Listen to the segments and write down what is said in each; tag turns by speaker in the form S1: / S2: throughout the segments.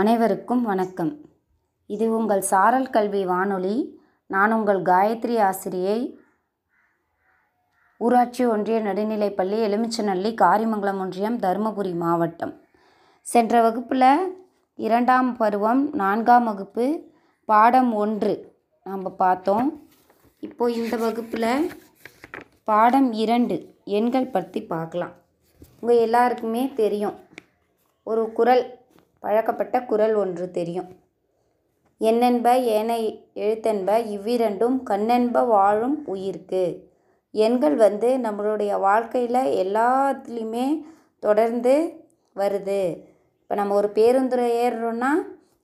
S1: அனைவருக்கும் வணக்கம் இது உங்கள் சாரல் கல்வி வானொலி நான் உங்கள் காயத்ரி ஆசிரியை ஊராட்சி ஒன்றிய நடுநிலைப்பள்ளி எலுமிச்சநல்லி காரிமங்கலம் ஒன்றியம் தருமபுரி மாவட்டம் சென்ற வகுப்பில் இரண்டாம் பருவம் நான்காம் வகுப்பு பாடம் ஒன்று நாம் பார்த்தோம் இப்போது இந்த வகுப்பில் பாடம் இரண்டு எண்கள் பற்றி பார்க்கலாம் உங்கள் எல்லாருக்குமே தெரியும் ஒரு குரல் வழக்கப்பட்ட குரல் ஒன்று தெரியும் என்னென்ப ஏனை எழுத்தென்ப இவ்விரண்டும் கண்ணென்ப வாழும் உயிர்க்கு எண்கள் வந்து நம்மளுடைய வாழ்க்கையில் எல்லாத்துலேயுமே தொடர்ந்து வருது இப்போ நம்ம ஒரு பேருந்து ஏறுறோம்னா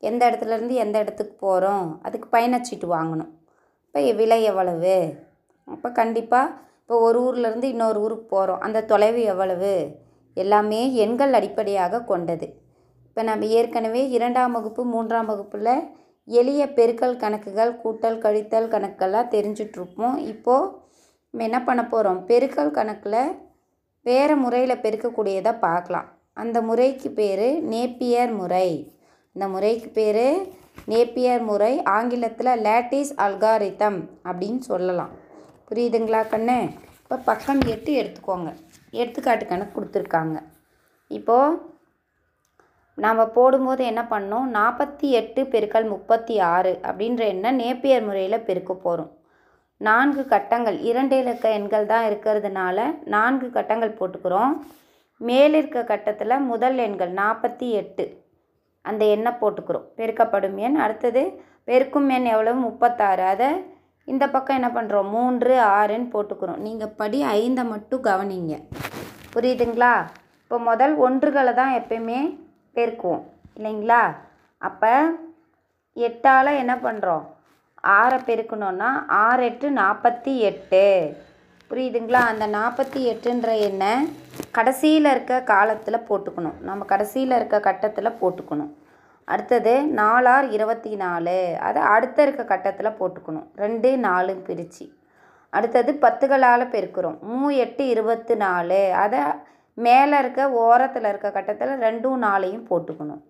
S1: எந்த இடத்துலேருந்து எந்த இடத்துக்கு போகிறோம் அதுக்கு பயணச்சீட்டு வாங்கணும் இப்போ விலை எவ்வளவு அப்போ கண்டிப்பாக இப்போ ஒரு ஊர்லேருந்து இன்னொரு ஊருக்கு போகிறோம் அந்த தொலைவு எவ்வளவு எல்லாமே எண்கள் அடிப்படையாக கொண்டது இப்போ நம்ம ஏற்கனவே இரண்டாம் வகுப்பு மூன்றாம் வகுப்பில் எளிய பெருக்கல் கணக்குகள் கூட்டல் கழித்தல் கணக்கெல்லாம் தெரிஞ்சிட்ருப்போம் இப்போது நம்ம என்ன பண்ண போகிறோம் பெருக்கல் கணக்கில் வேறு முறையில் பெருக்கக்கூடியதை பார்க்கலாம் அந்த முறைக்கு பேர் நேப்பியர் முறை இந்த முறைக்கு பேர் நேப்பியர் முறை ஆங்கிலத்தில் லேட்டிஸ் அல்காரித்தம் அப்படின்னு சொல்லலாம் புரியுதுங்களா கண்ணு இப்போ பக்கம் எட்டு எடுத்துக்கோங்க எடுத்துக்காட்டு கணக்கு கொடுத்துருக்காங்க இப்போது நாம் போடும்போது என்ன பண்ணோம் நாற்பத்தி எட்டு பெருக்கல் முப்பத்தி ஆறு அப்படின்ற எண்ணை நேப்பியர் முறையில் பெருக்க போகிறோம் நான்கு கட்டங்கள் இரண்டு இலக்க எண்கள் தான் இருக்கிறதுனால நான்கு கட்டங்கள் போட்டுக்கிறோம் மேலிருக்க கட்டத்தில் முதல் எண்கள் நாற்பத்தி எட்டு அந்த எண்ணை போட்டுக்கிறோம் பெருக்கப்படும் எண் அடுத்தது பெருக்கும் எண் எவ்வளவு முப்பத்தாறு அதை இந்த பக்கம் என்ன பண்ணுறோம் மூன்று ஆறுன்னு போட்டுக்கிறோம் நீங்கள் படி ஐந்தை மட்டும் கவனிங்க புரியுதுங்களா இப்போ முதல் ஒன்றுகளை தான் எப்பயுமே பெருக்குவோம் இல்லைங்களா அப்போ எட்டால் என்ன பண்ணுறோம் ஆறை பெருக்கணுன்னா ஆறு எட்டு நாற்பத்தி எட்டு புரியுதுங்களா அந்த நாற்பத்தி எட்டுன்ற எண்ணை கடைசியில் இருக்க காலத்தில் போட்டுக்கணும் நம்ம கடைசியில் இருக்க கட்டத்தில் போட்டுக்கணும் அடுத்தது நாலார் இருபத்தி நாலு அது அடுத்த இருக்க கட்டத்தில் போட்டுக்கணும் ரெண்டு நாலு பிரித்து அடுத்தது பத்துகளால் பெருக்கிறோம் மூ எட்டு இருபத்தி நாலு அதை மேலே இருக்க ஓரத்தில் இருக்க கட்டத்தில் ரெண்டும் நாளையும் போட்டுக்கணும்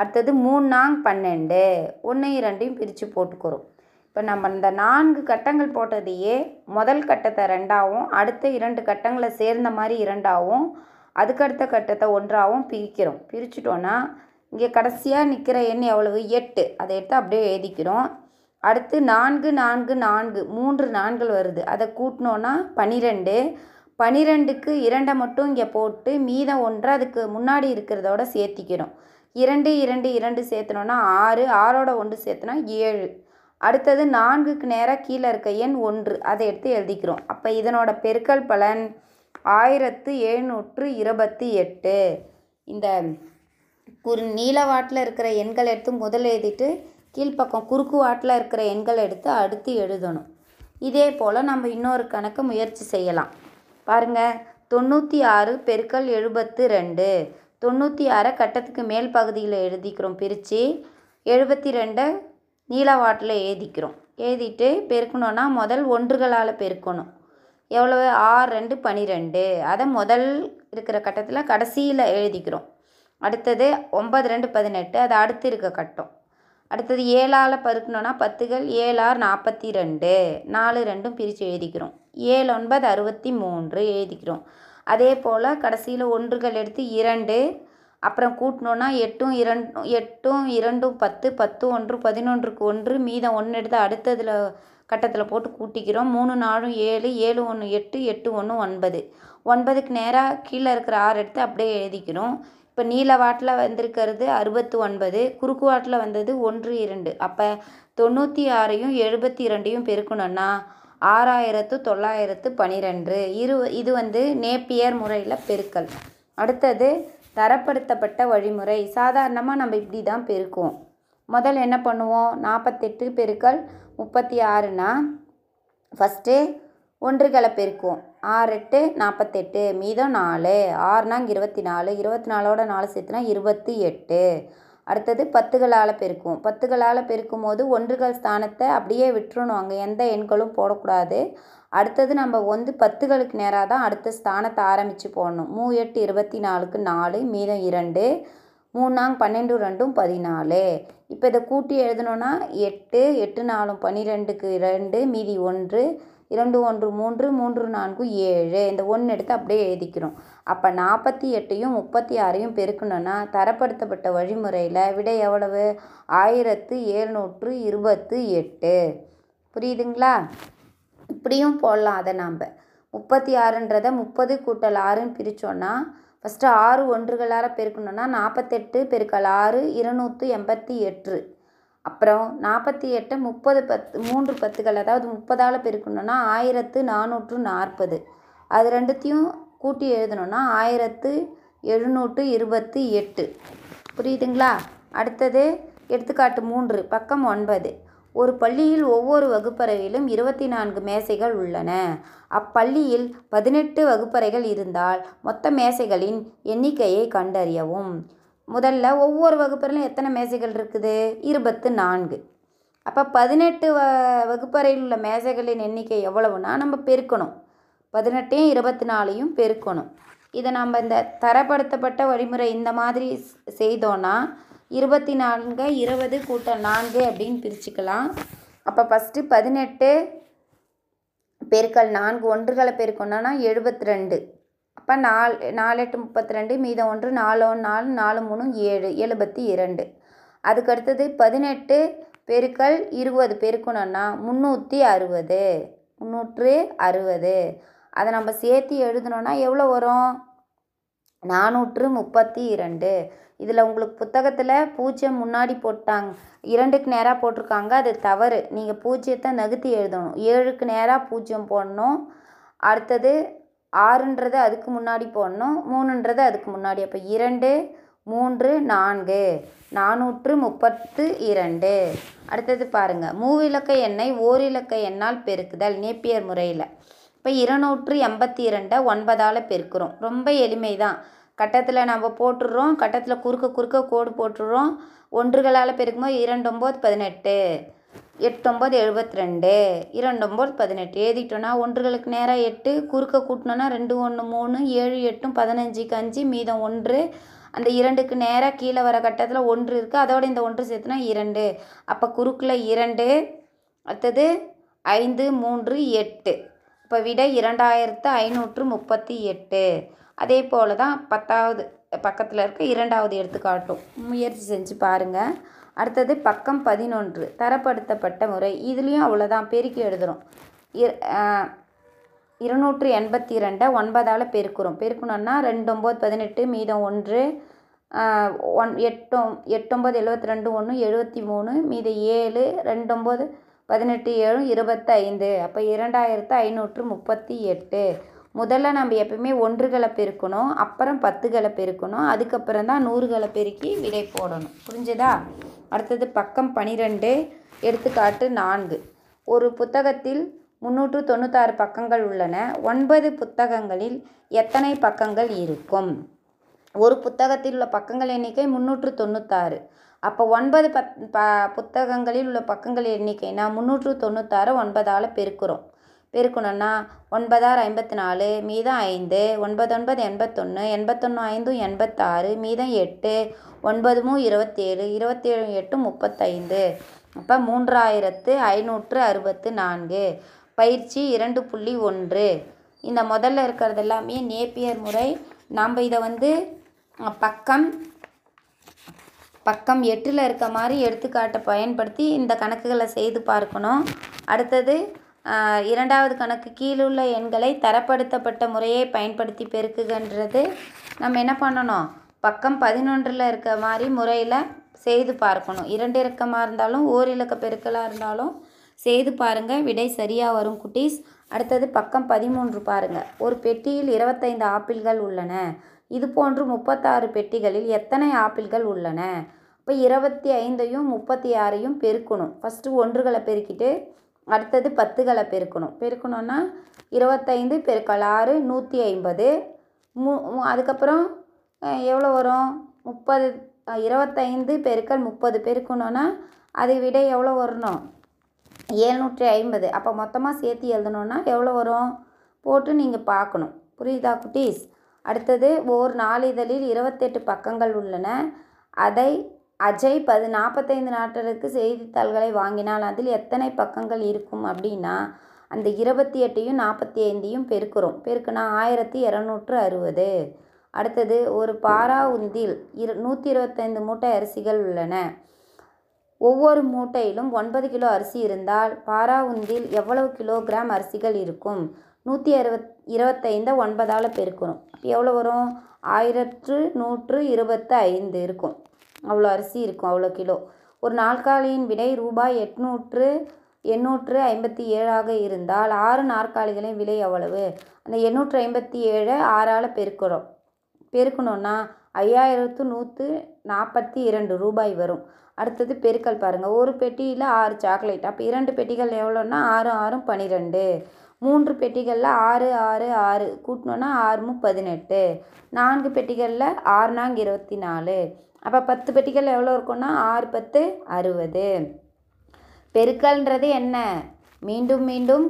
S1: அடுத்தது மூணு நாங் பன்னெண்டு ஒன்றையும் ரெண்டையும் பிரித்து போட்டுக்கிறோம் இப்போ நம்ம இந்த நான்கு கட்டங்கள் போட்டதையே முதல் கட்டத்தை ரெண்டாகவும் அடுத்த இரண்டு கட்டங்களை சேர்ந்த மாதிரி இரண்டாகவும் அதுக்கடுத்த கட்டத்தை ஒன்றாகவும் பிரிக்கிறோம் பிரிச்சுட்டோன்னா இங்கே கடைசியாக நிற்கிற எண் எவ்வளவு எட்டு அதை எடுத்து அப்படியே எழுதிக்கிறோம் அடுத்து நான்கு நான்கு நான்கு மூன்று நான்கள் வருது அதை கூட்டினோன்னா பன்னிரெண்டு பனிரெண்டுக்கு இரண்டை மட்டும் இங்கே போட்டு மீதம் ஒன்றை அதுக்கு முன்னாடி இருக்கிறதோட சேர்த்திக்கிறோம் இரண்டு இரண்டு இரண்டு சேர்த்தனோன்னா ஆறு ஆறோட ஒன்று சேர்த்துனா ஏழு அடுத்தது நான்குக்கு நேராக கீழே இருக்க எண் ஒன்று அதை எடுத்து எழுதிக்கிறோம் அப்போ இதனோட பெருக்கல் பலன் ஆயிரத்து எழுநூற்று இருபத்தி எட்டு இந்த குறு நீளவாட்டில் இருக்கிற எண்கள் எடுத்து முதல் எழுதிட்டு கீழ்ப்பக்கம் குறுக்கு வாட்டில் இருக்கிற எண்கள் எடுத்து அடுத்து எழுதணும் இதே போல் நம்ம இன்னொரு கணக்கு முயற்சி செய்யலாம் பாருங்கள் தொண்ணூற்றி ஆறு பெருக்கல் எழுபத்து ரெண்டு தொண்ணூற்றி ஆறை கட்டத்துக்கு மேல் பகுதியில் எழுதிக்கிறோம் பிரித்து எழுபத்தி ரெண்டை நீளவாட்டில் எழுதிக்கிறோம் எழுதிட்டு பெருக்கணுன்னா முதல் ஒன்றுகளால் பெருக்கணும் எவ்வளோ ஆறு ரெண்டு பனிரெண்டு அதை முதல் இருக்கிற கட்டத்தில் கடைசியில் எழுதிக்கிறோம் அடுத்தது ஒம்பது ரெண்டு பதினெட்டு அதை அடுத்து இருக்க கட்டம் அடுத்தது ஏழால் பருக்கணும்னா பத்துகள் ஏழார் நாற்பத்தி ரெண்டு நாலு ரெண்டும் பிரித்து எழுதிக்கிறோம் ஏழு ஒன்பது அறுபத்தி மூன்று எழுதிக்கிறோம் அதே போல் கடைசியில் ஒன்றுகள் எடுத்து இரண்டு அப்புறம் கூட்டினோன்னா எட்டும் இரண்டும் எட்டும் இரண்டும் பத்து பத்து ஒன்று பதினொன்றுக்கு ஒன்று மீதம் ஒன்று எடுத்து அடுத்ததில் கட்டத்தில் போட்டு கூட்டிக்கிறோம் மூணு நாலும் ஏழு ஏழு ஒன்று எட்டு எட்டு ஒன்று ஒன்பது ஒன்பதுக்கு நேராக கீழே இருக்கிற ஆறு எடுத்து அப்படியே எழுதிக்கிறோம் இப்போ நீல வாட்டில் வந்திருக்கிறது அறுபத்து ஒன்பது குறுக்கு வாட்டில் வந்தது ஒன்று இரண்டு அப்போ தொண்ணூற்றி ஆறையும் எழுபத்தி இரண்டையும் பெருக்கணும்னா ஆறாயிரத்து தொள்ளாயிரத்து பனிரெண்டு இரு இது வந்து நேப்பியர் முறையில் பெருக்கல் அடுத்தது தரப்படுத்தப்பட்ட வழிமுறை சாதாரணமாக நம்ம இப்படி தான் பெருக்குவோம் முதல் என்ன பண்ணுவோம் நாற்பத்தெட்டு பெருக்கல் முப்பத்தி ஆறுனா ஃபஸ்ட்டு ஒன்று கலப்பிருக்கும் ஆறு எட்டு நாற்பத்தெட்டு மீதம் நாலு ஆறு நான்கு இருபத்தி நாலு இருபத்தி நாலோட நாலு சேர்த்துனா இருபத்தி எட்டு அடுத்தது பத்துகளால் பெருக்கும் பத்துகளால் பெருக்கும் போது ஒன்றுகள் ஸ்தானத்தை அப்படியே விட்டுருணும் அங்கே எந்த எண்களும் போடக்கூடாது அடுத்தது நம்ம வந்து பத்துகளுக்கு நேராக தான் அடுத்த ஸ்தானத்தை ஆரம்பித்து போடணும் மூ எட்டு இருபத்தி நாலுக்கு நாலு மீதம் இரண்டு மூணாங்க பன்னெண்டு ரெண்டும் பதினாலு இப்போ இதை கூட்டி எழுதணுன்னா எட்டு எட்டு நாலும் பன்னிரெண்டுக்கு ரெண்டு மீதி ஒன்று இரண்டு ஒன்று மூன்று மூன்று நான்கு ஏழு இந்த ஒன்று எடுத்து அப்படியே எழுதிக்கிறோம் அப்போ நாற்பத்தி எட்டையும் முப்பத்தி ஆறையும் பெருக்கணும்னா தரப்படுத்தப்பட்ட வழிமுறையில் விடை எவ்வளவு ஆயிரத்து ஏழ்நூற்று இருபத்து எட்டு புரியுதுங்களா இப்படியும் போடலாம் அதை நாம் முப்பத்தி ஆறுன்றதை முப்பது கூட்டல் ஆறுன்னு பிரித்தோன்னா ஃபஸ்ட்டு ஆறு ஒன்றுகளால் பெருக்கணும்னா நாற்பத்தெட்டு பெருக்கல் ஆறு இருநூற்று எண்பத்தி எட்டு அப்புறம் நாற்பத்தி எட்டு முப்பது பத்து மூன்று பத்துக்கள் அதாவது முப்பதால் பெருக்கணுன்னா ஆயிரத்து நானூற்று நாற்பது அது ரெண்டுத்தையும் கூட்டி எழுதணுன்னா ஆயிரத்து எழுநூற்று இருபத்தி எட்டு புரியுதுங்களா அடுத்தது எடுத்துக்காட்டு மூன்று பக்கம் ஒன்பது ஒரு பள்ளியில் ஒவ்வொரு வகுப்பறையிலும் இருபத்தி நான்கு மேசைகள் உள்ளன அப்பள்ளியில் பதினெட்டு வகுப்பறைகள் இருந்தால் மொத்த மேசைகளின் எண்ணிக்கையை கண்டறியவும் முதல்ல ஒவ்வொரு வகுப்பறையிலும் எத்தனை மேசைகள் இருக்குது இருபத்து நான்கு அப்போ பதினெட்டு வ வகுப்பறையில் உள்ள மேசைகளின் எண்ணிக்கை எவ்வளவுனா நம்ம பெருக்கணும் பதினெட்டையும் இருபத்தி நாலையும் பெருக்கணும் இதை நம்ம இந்த தரப்படுத்தப்பட்ட வழிமுறை இந்த மாதிரி செய்தோன்னா இருபத்தி நான்கு இருபது கூட்டம் நான்கு அப்படின்னு பிரிச்சுக்கலாம் அப்போ ஃபஸ்ட்டு பதினெட்டு பெருக்கல் நான்கு ஒன்றுகளை பெருக்கணும்னா எழுபத்தி ரெண்டு அப்போ நாலு நாலு எட்டு முப்பத்தி ரெண்டு மீதம் ஒன்று நாலு நாலு நாலு மூணு ஏழு எழுபத்தி இரண்டு அதுக்கு அடுத்தது பதினெட்டு பெருக்கள் இருபது பெருக்கணும்னா முந்நூற்றி அறுபது முந்நூற்று அறுபது அதை நம்ம சேர்த்து எழுதணும்னா எவ்வளோ வரும் நானூற்று முப்பத்தி இரண்டு இதில் உங்களுக்கு புத்தகத்தில் பூஜ்ஜியம் முன்னாடி போட்டாங்க இரண்டுக்கு நேராக போட்டிருக்காங்க அது தவறு நீங்கள் பூஜ்ஜியத்தை நகர்த்தி எழுதணும் ஏழுக்கு நேராக பூஜ்ஜியம் போடணும் அடுத்தது ஆறுன்றது அதுக்கு முன்னாடி போடணும் மூணுன்றது அதுக்கு முன்னாடி அப்போ இரண்டு மூன்று நான்கு நானூற்று முப்பத்து இரண்டு அடுத்தது பாருங்கள் மூவிலக்க எண்ணை ஓரிலக்க எண்ணால் பெருக்குதல் நேப்பியர் முறையில் இப்போ இருநூற்று எண்பத்தி இரண்டை ஒன்பதால் பெருக்கிறோம் ரொம்ப எளிமை தான் கட்டத்தில் நம்ம போட்டுடுறோம் கட்டத்தில் குறுக்க குறுக்க கோடு போட்டுடுறோம் ஒன்றுகளால் பெருக்கும்போது இரண்டு ஒம்பது பதினெட்டு எட்டொம்பது எழுபத்தி ரெண்டு ஒம்பது பதினெட்டு எழுதிட்டோன்னா ஒன்றுகளுக்கு நேராக எட்டு குறுக்க கூட்டினோன்னா ரெண்டு ஒன்று மூணு ஏழு எட்டும் பதினஞ்சுக்கு அஞ்சு மீதம் ஒன்று அந்த இரண்டுக்கு நேராக கீழே வர கட்டத்தில் ஒன்று இருக்குது அதோட இந்த ஒன்று சேர்த்துனா இரண்டு அப்போ குறுக்கில் இரண்டு அடுத்தது ஐந்து மூன்று எட்டு இப்போ விட இரண்டாயிரத்து ஐநூற்று முப்பத்தி எட்டு அதே போல் தான் பத்தாவது பக்கத்தில் இருக்க இரண்டாவது எடுத்துக்காட்டும் முயற்சி செஞ்சு பாருங்கள் அடுத்தது பக்கம் பதினொன்று தரப்படுத்தப்பட்ட முறை இதுலேயும் அவ்வளோதான் பெருக்கி எழுதுகிறோம் இருநூற்றி எண்பத்தி ரெண்டை ஒன்பதால் பெருக்கிறோம் பெருக்கணுன்னா ரெண்டு ஒம்பது பதினெட்டு மீதம் ஒன்று ஒன் எட்டு எட்டொம்பது எழுபத்தி ரெண்டு ஒன்று எழுபத்தி மூணு மீது ஏழு ஒம்பது பதினெட்டு ஏழு இருபத்தைந்து அப்போ இரண்டாயிரத்து ஐநூற்று முப்பத்தி எட்டு முதல்ல நம்ம எப்பயுமே ஒன்றுகளை பெருக்கணும் அப்புறம் பத்துகளை பெருக்கணும் அதுக்கப்புறம் தான் நூறுகளை பெருக்கி விடை போடணும் புரிஞ்சுதா அடுத்தது பக்கம் பனிரெண்டு எடுத்துக்காட்டு நான்கு ஒரு புத்தகத்தில் முன்னூற்று தொண்ணூத்தாறு பக்கங்கள் உள்ளன ஒன்பது புத்தகங்களில் எத்தனை பக்கங்கள் இருக்கும் ஒரு புத்தகத்தில் உள்ள பக்கங்கள் எண்ணிக்கை முந்நூற்று தொண்ணூத்தாறு அப்போ ஒன்பது பத் ப புத்தகங்களில் உள்ள பக்கங்கள் எண்ணிக்கைனா முந்நூற்று தொண்ணூத்தாறு ஒன்பதால் பெருக்கிறோம் பெருக்கணும்னா ஒன்பதாறு ஐம்பத்தி நாலு மீதம் ஐந்து ஒன்பதொன்பது எண்பத்தொன்று எண்பத்தொன்று ஐந்தும் எண்பத்தாறு மீதம் எட்டு ஒன்பதுமும் இருபத்தேழு இருபத்தேழு எட்டு முப்பத்தைந்து அப்போ மூன்றாயிரத்து ஐநூற்று அறுபத்து நான்கு பயிற்சி இரண்டு புள்ளி ஒன்று இந்த முதல்ல இருக்கிறது எல்லாமே நேப்பியர் முறை நாம் இதை வந்து பக்கம் பக்கம் எட்டில் இருக்க மாதிரி எடுத்துக்காட்டை பயன்படுத்தி இந்த கணக்குகளை செய்து பார்க்கணும் அடுத்தது இரண்டாவது கணக்கு கீழுள்ள எண்களை தரப்படுத்தப்பட்ட முறையை பயன்படுத்தி பெருக்குகின்றது நம்ம என்ன பண்ணணும் பக்கம் பதினொன்றில் இருக்க மாதிரி முறையில் செய்து பார்க்கணும் இரண்டு இலக்கமாக இருந்தாலும் ஓர் இலக்க பெருக்கலாக இருந்தாலும் செய்து பாருங்கள் விடை சரியாக வரும் குட்டீஸ் அடுத்தது பக்கம் பதிமூன்று பாருங்கள் ஒரு பெட்டியில் இருபத்தைந்து ஆப்பிள்கள் உள்ளன இது போன்று முப்பத்தாறு பெட்டிகளில் எத்தனை ஆப்பிள்கள் உள்ளன இப்போ இருபத்தி ஐந்தையும் முப்பத்தி ஆறையும் பெருக்கணும் ஃபஸ்ட்டு ஒன்றுகளை பெருக்கிட்டு அடுத்தது பத்துகளை பெருக்கணும் பெருக்கணும்னா இருபத்தைந்து பெருக்கல் ஆறு நூற்றி ஐம்பது மு அதுக்கப்புறம் எவ்வளோ வரும் முப்பது இருபத்தைந்து பெருக்கல் முப்பது பெருக்கணும்னா அதை விட எவ்வளோ வரணும் ஏழ்நூற்றி ஐம்பது அப்போ மொத்தமாக சேர்த்து எழுதணுன்னா எவ்வளோ வரும் போட்டு நீங்கள் பார்க்கணும் புரியுதா குட்டீஸ் அடுத்தது ஓர் நாளிதழில் இருபத்தெட்டு பக்கங்கள் உள்ளன அதை அஜய் பது நாற்பத்தைந்து நாட்களுக்கு செய்தித்தாள்களை வாங்கினால் அதில் எத்தனை பக்கங்கள் இருக்கும் அப்படின்னா அந்த இருபத்தி எட்டையும் நாற்பத்தி ஐந்தையும் பெருக்கிறோம் பெருக்குனா ஆயிரத்தி இரநூற்று அறுபது அடுத்தது ஒரு பாரா உந்தில் இரு நூற்றி இருபத்தைந்து மூட்டை அரிசிகள் உள்ளன ஒவ்வொரு மூட்டையிலும் ஒன்பது கிலோ அரிசி இருந்தால் பாரா உந்தில் எவ்வளவு கிலோகிராம் அரிசிகள் இருக்கும் நூற்றி அறுபத் இருபத்தைந்தை ஒன்பதால் பெருக்கணும் எவ்வளோ வரும் ஆயிரத்து நூற்று இருபத்து ஐந்து இருக்கும் அவ்வளோ அரிசி இருக்கும் அவ்வளோ கிலோ ஒரு நாற்காலியின் விலை ரூபாய் எட்நூற்று எண்ணூற்று ஐம்பத்தி ஏழாக இருந்தால் ஆறு நாற்காலிகளின் விலை எவ்வளவு அந்த எண்ணூற்று ஐம்பத்தி ஏழை ஆறால் பெருக்கிறோம் பெருக்கணும்னா ஐயாயிரத்து நூற்று நாற்பத்தி இரண்டு ரூபாய் வரும் அடுத்தது பெருக்கல் பாருங்கள் ஒரு பெட்டியில் ஆறு சாக்லேட் அப்போ இரண்டு பெட்டிகள் எவ்வளோன்னா ஆறு ஆறும் பன்னிரெண்டு மூன்று பெட்டிகளில் ஆறு ஆறு ஆறு கூட்டினோன்னா ஆறுமும் பதினெட்டு நான்கு பெட்டிகளில் ஆறு நான்கு இருபத்தி நாலு அப்போ பத்து பெட்டிகள் எவ்வளோ இருக்குன்னா ஆறு பத்து அறுபது பெருக்கல்ன்றது என்ன மீண்டும் மீண்டும்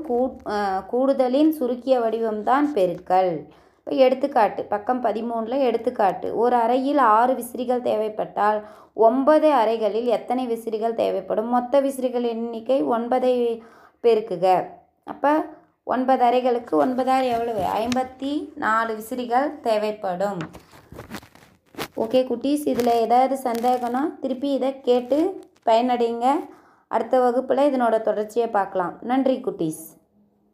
S1: கூடுதலின் சுருக்கிய வடிவம்தான் பெருக்கல் இப்போ எடுத்துக்காட்டு பக்கம் பதிமூணில் எடுத்துக்காட்டு ஒரு அறையில் ஆறு விசிறிகள் தேவைப்பட்டால் ஒன்பது அறைகளில் எத்தனை விசிறிகள் தேவைப்படும் மொத்த விசிறிகள் எண்ணிக்கை ஒன்பதை பெருக்குக அப்போ ஒன்பது அறைகளுக்கு ஒன்பதாயிரம் எவ்வளவு ஐம்பத்தி நாலு விசிறிகள் தேவைப்படும் ஓகே குட்டீஸ் இதில் ஏதாவது சந்தேகம்னா திருப்பி இதை கேட்டு பயனடைங்க அடுத்த வகுப்பில் இதனோட தொடர்ச்சியை பார்க்கலாம் நன்றி குட்டீஸ்